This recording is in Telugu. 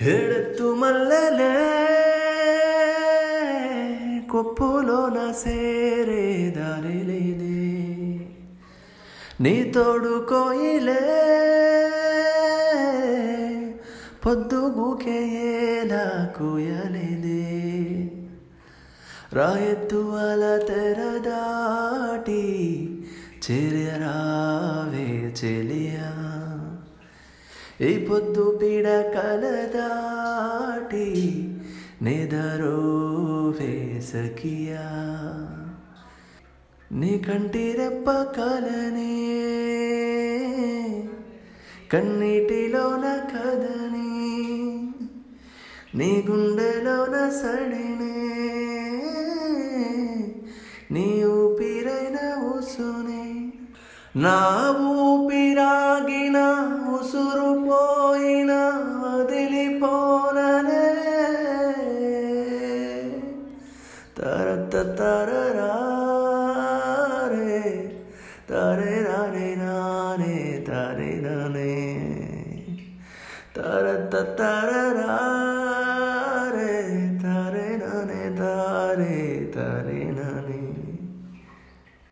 హెడెత్తు మల్లెలే కొప్పులోన సేరే దారి లేదే నీ తోడు కోయిలే పొద్దుగుకేలా కోయలేదే. రాయత్తు అల తెర దాటి చెరరావే చెలియా. ఈ పొద్దు పీడ కలదాటి నిదరో వేసకియా. నీ కంటి రెప్ప కలనే కన్నీటిలోన కదని నీ గుండెలోన సడినే నీ ఊపిరైన ఉసునే. నా ఊపిరాగిన ఉసురు Tare, tare, tare, tare, tare,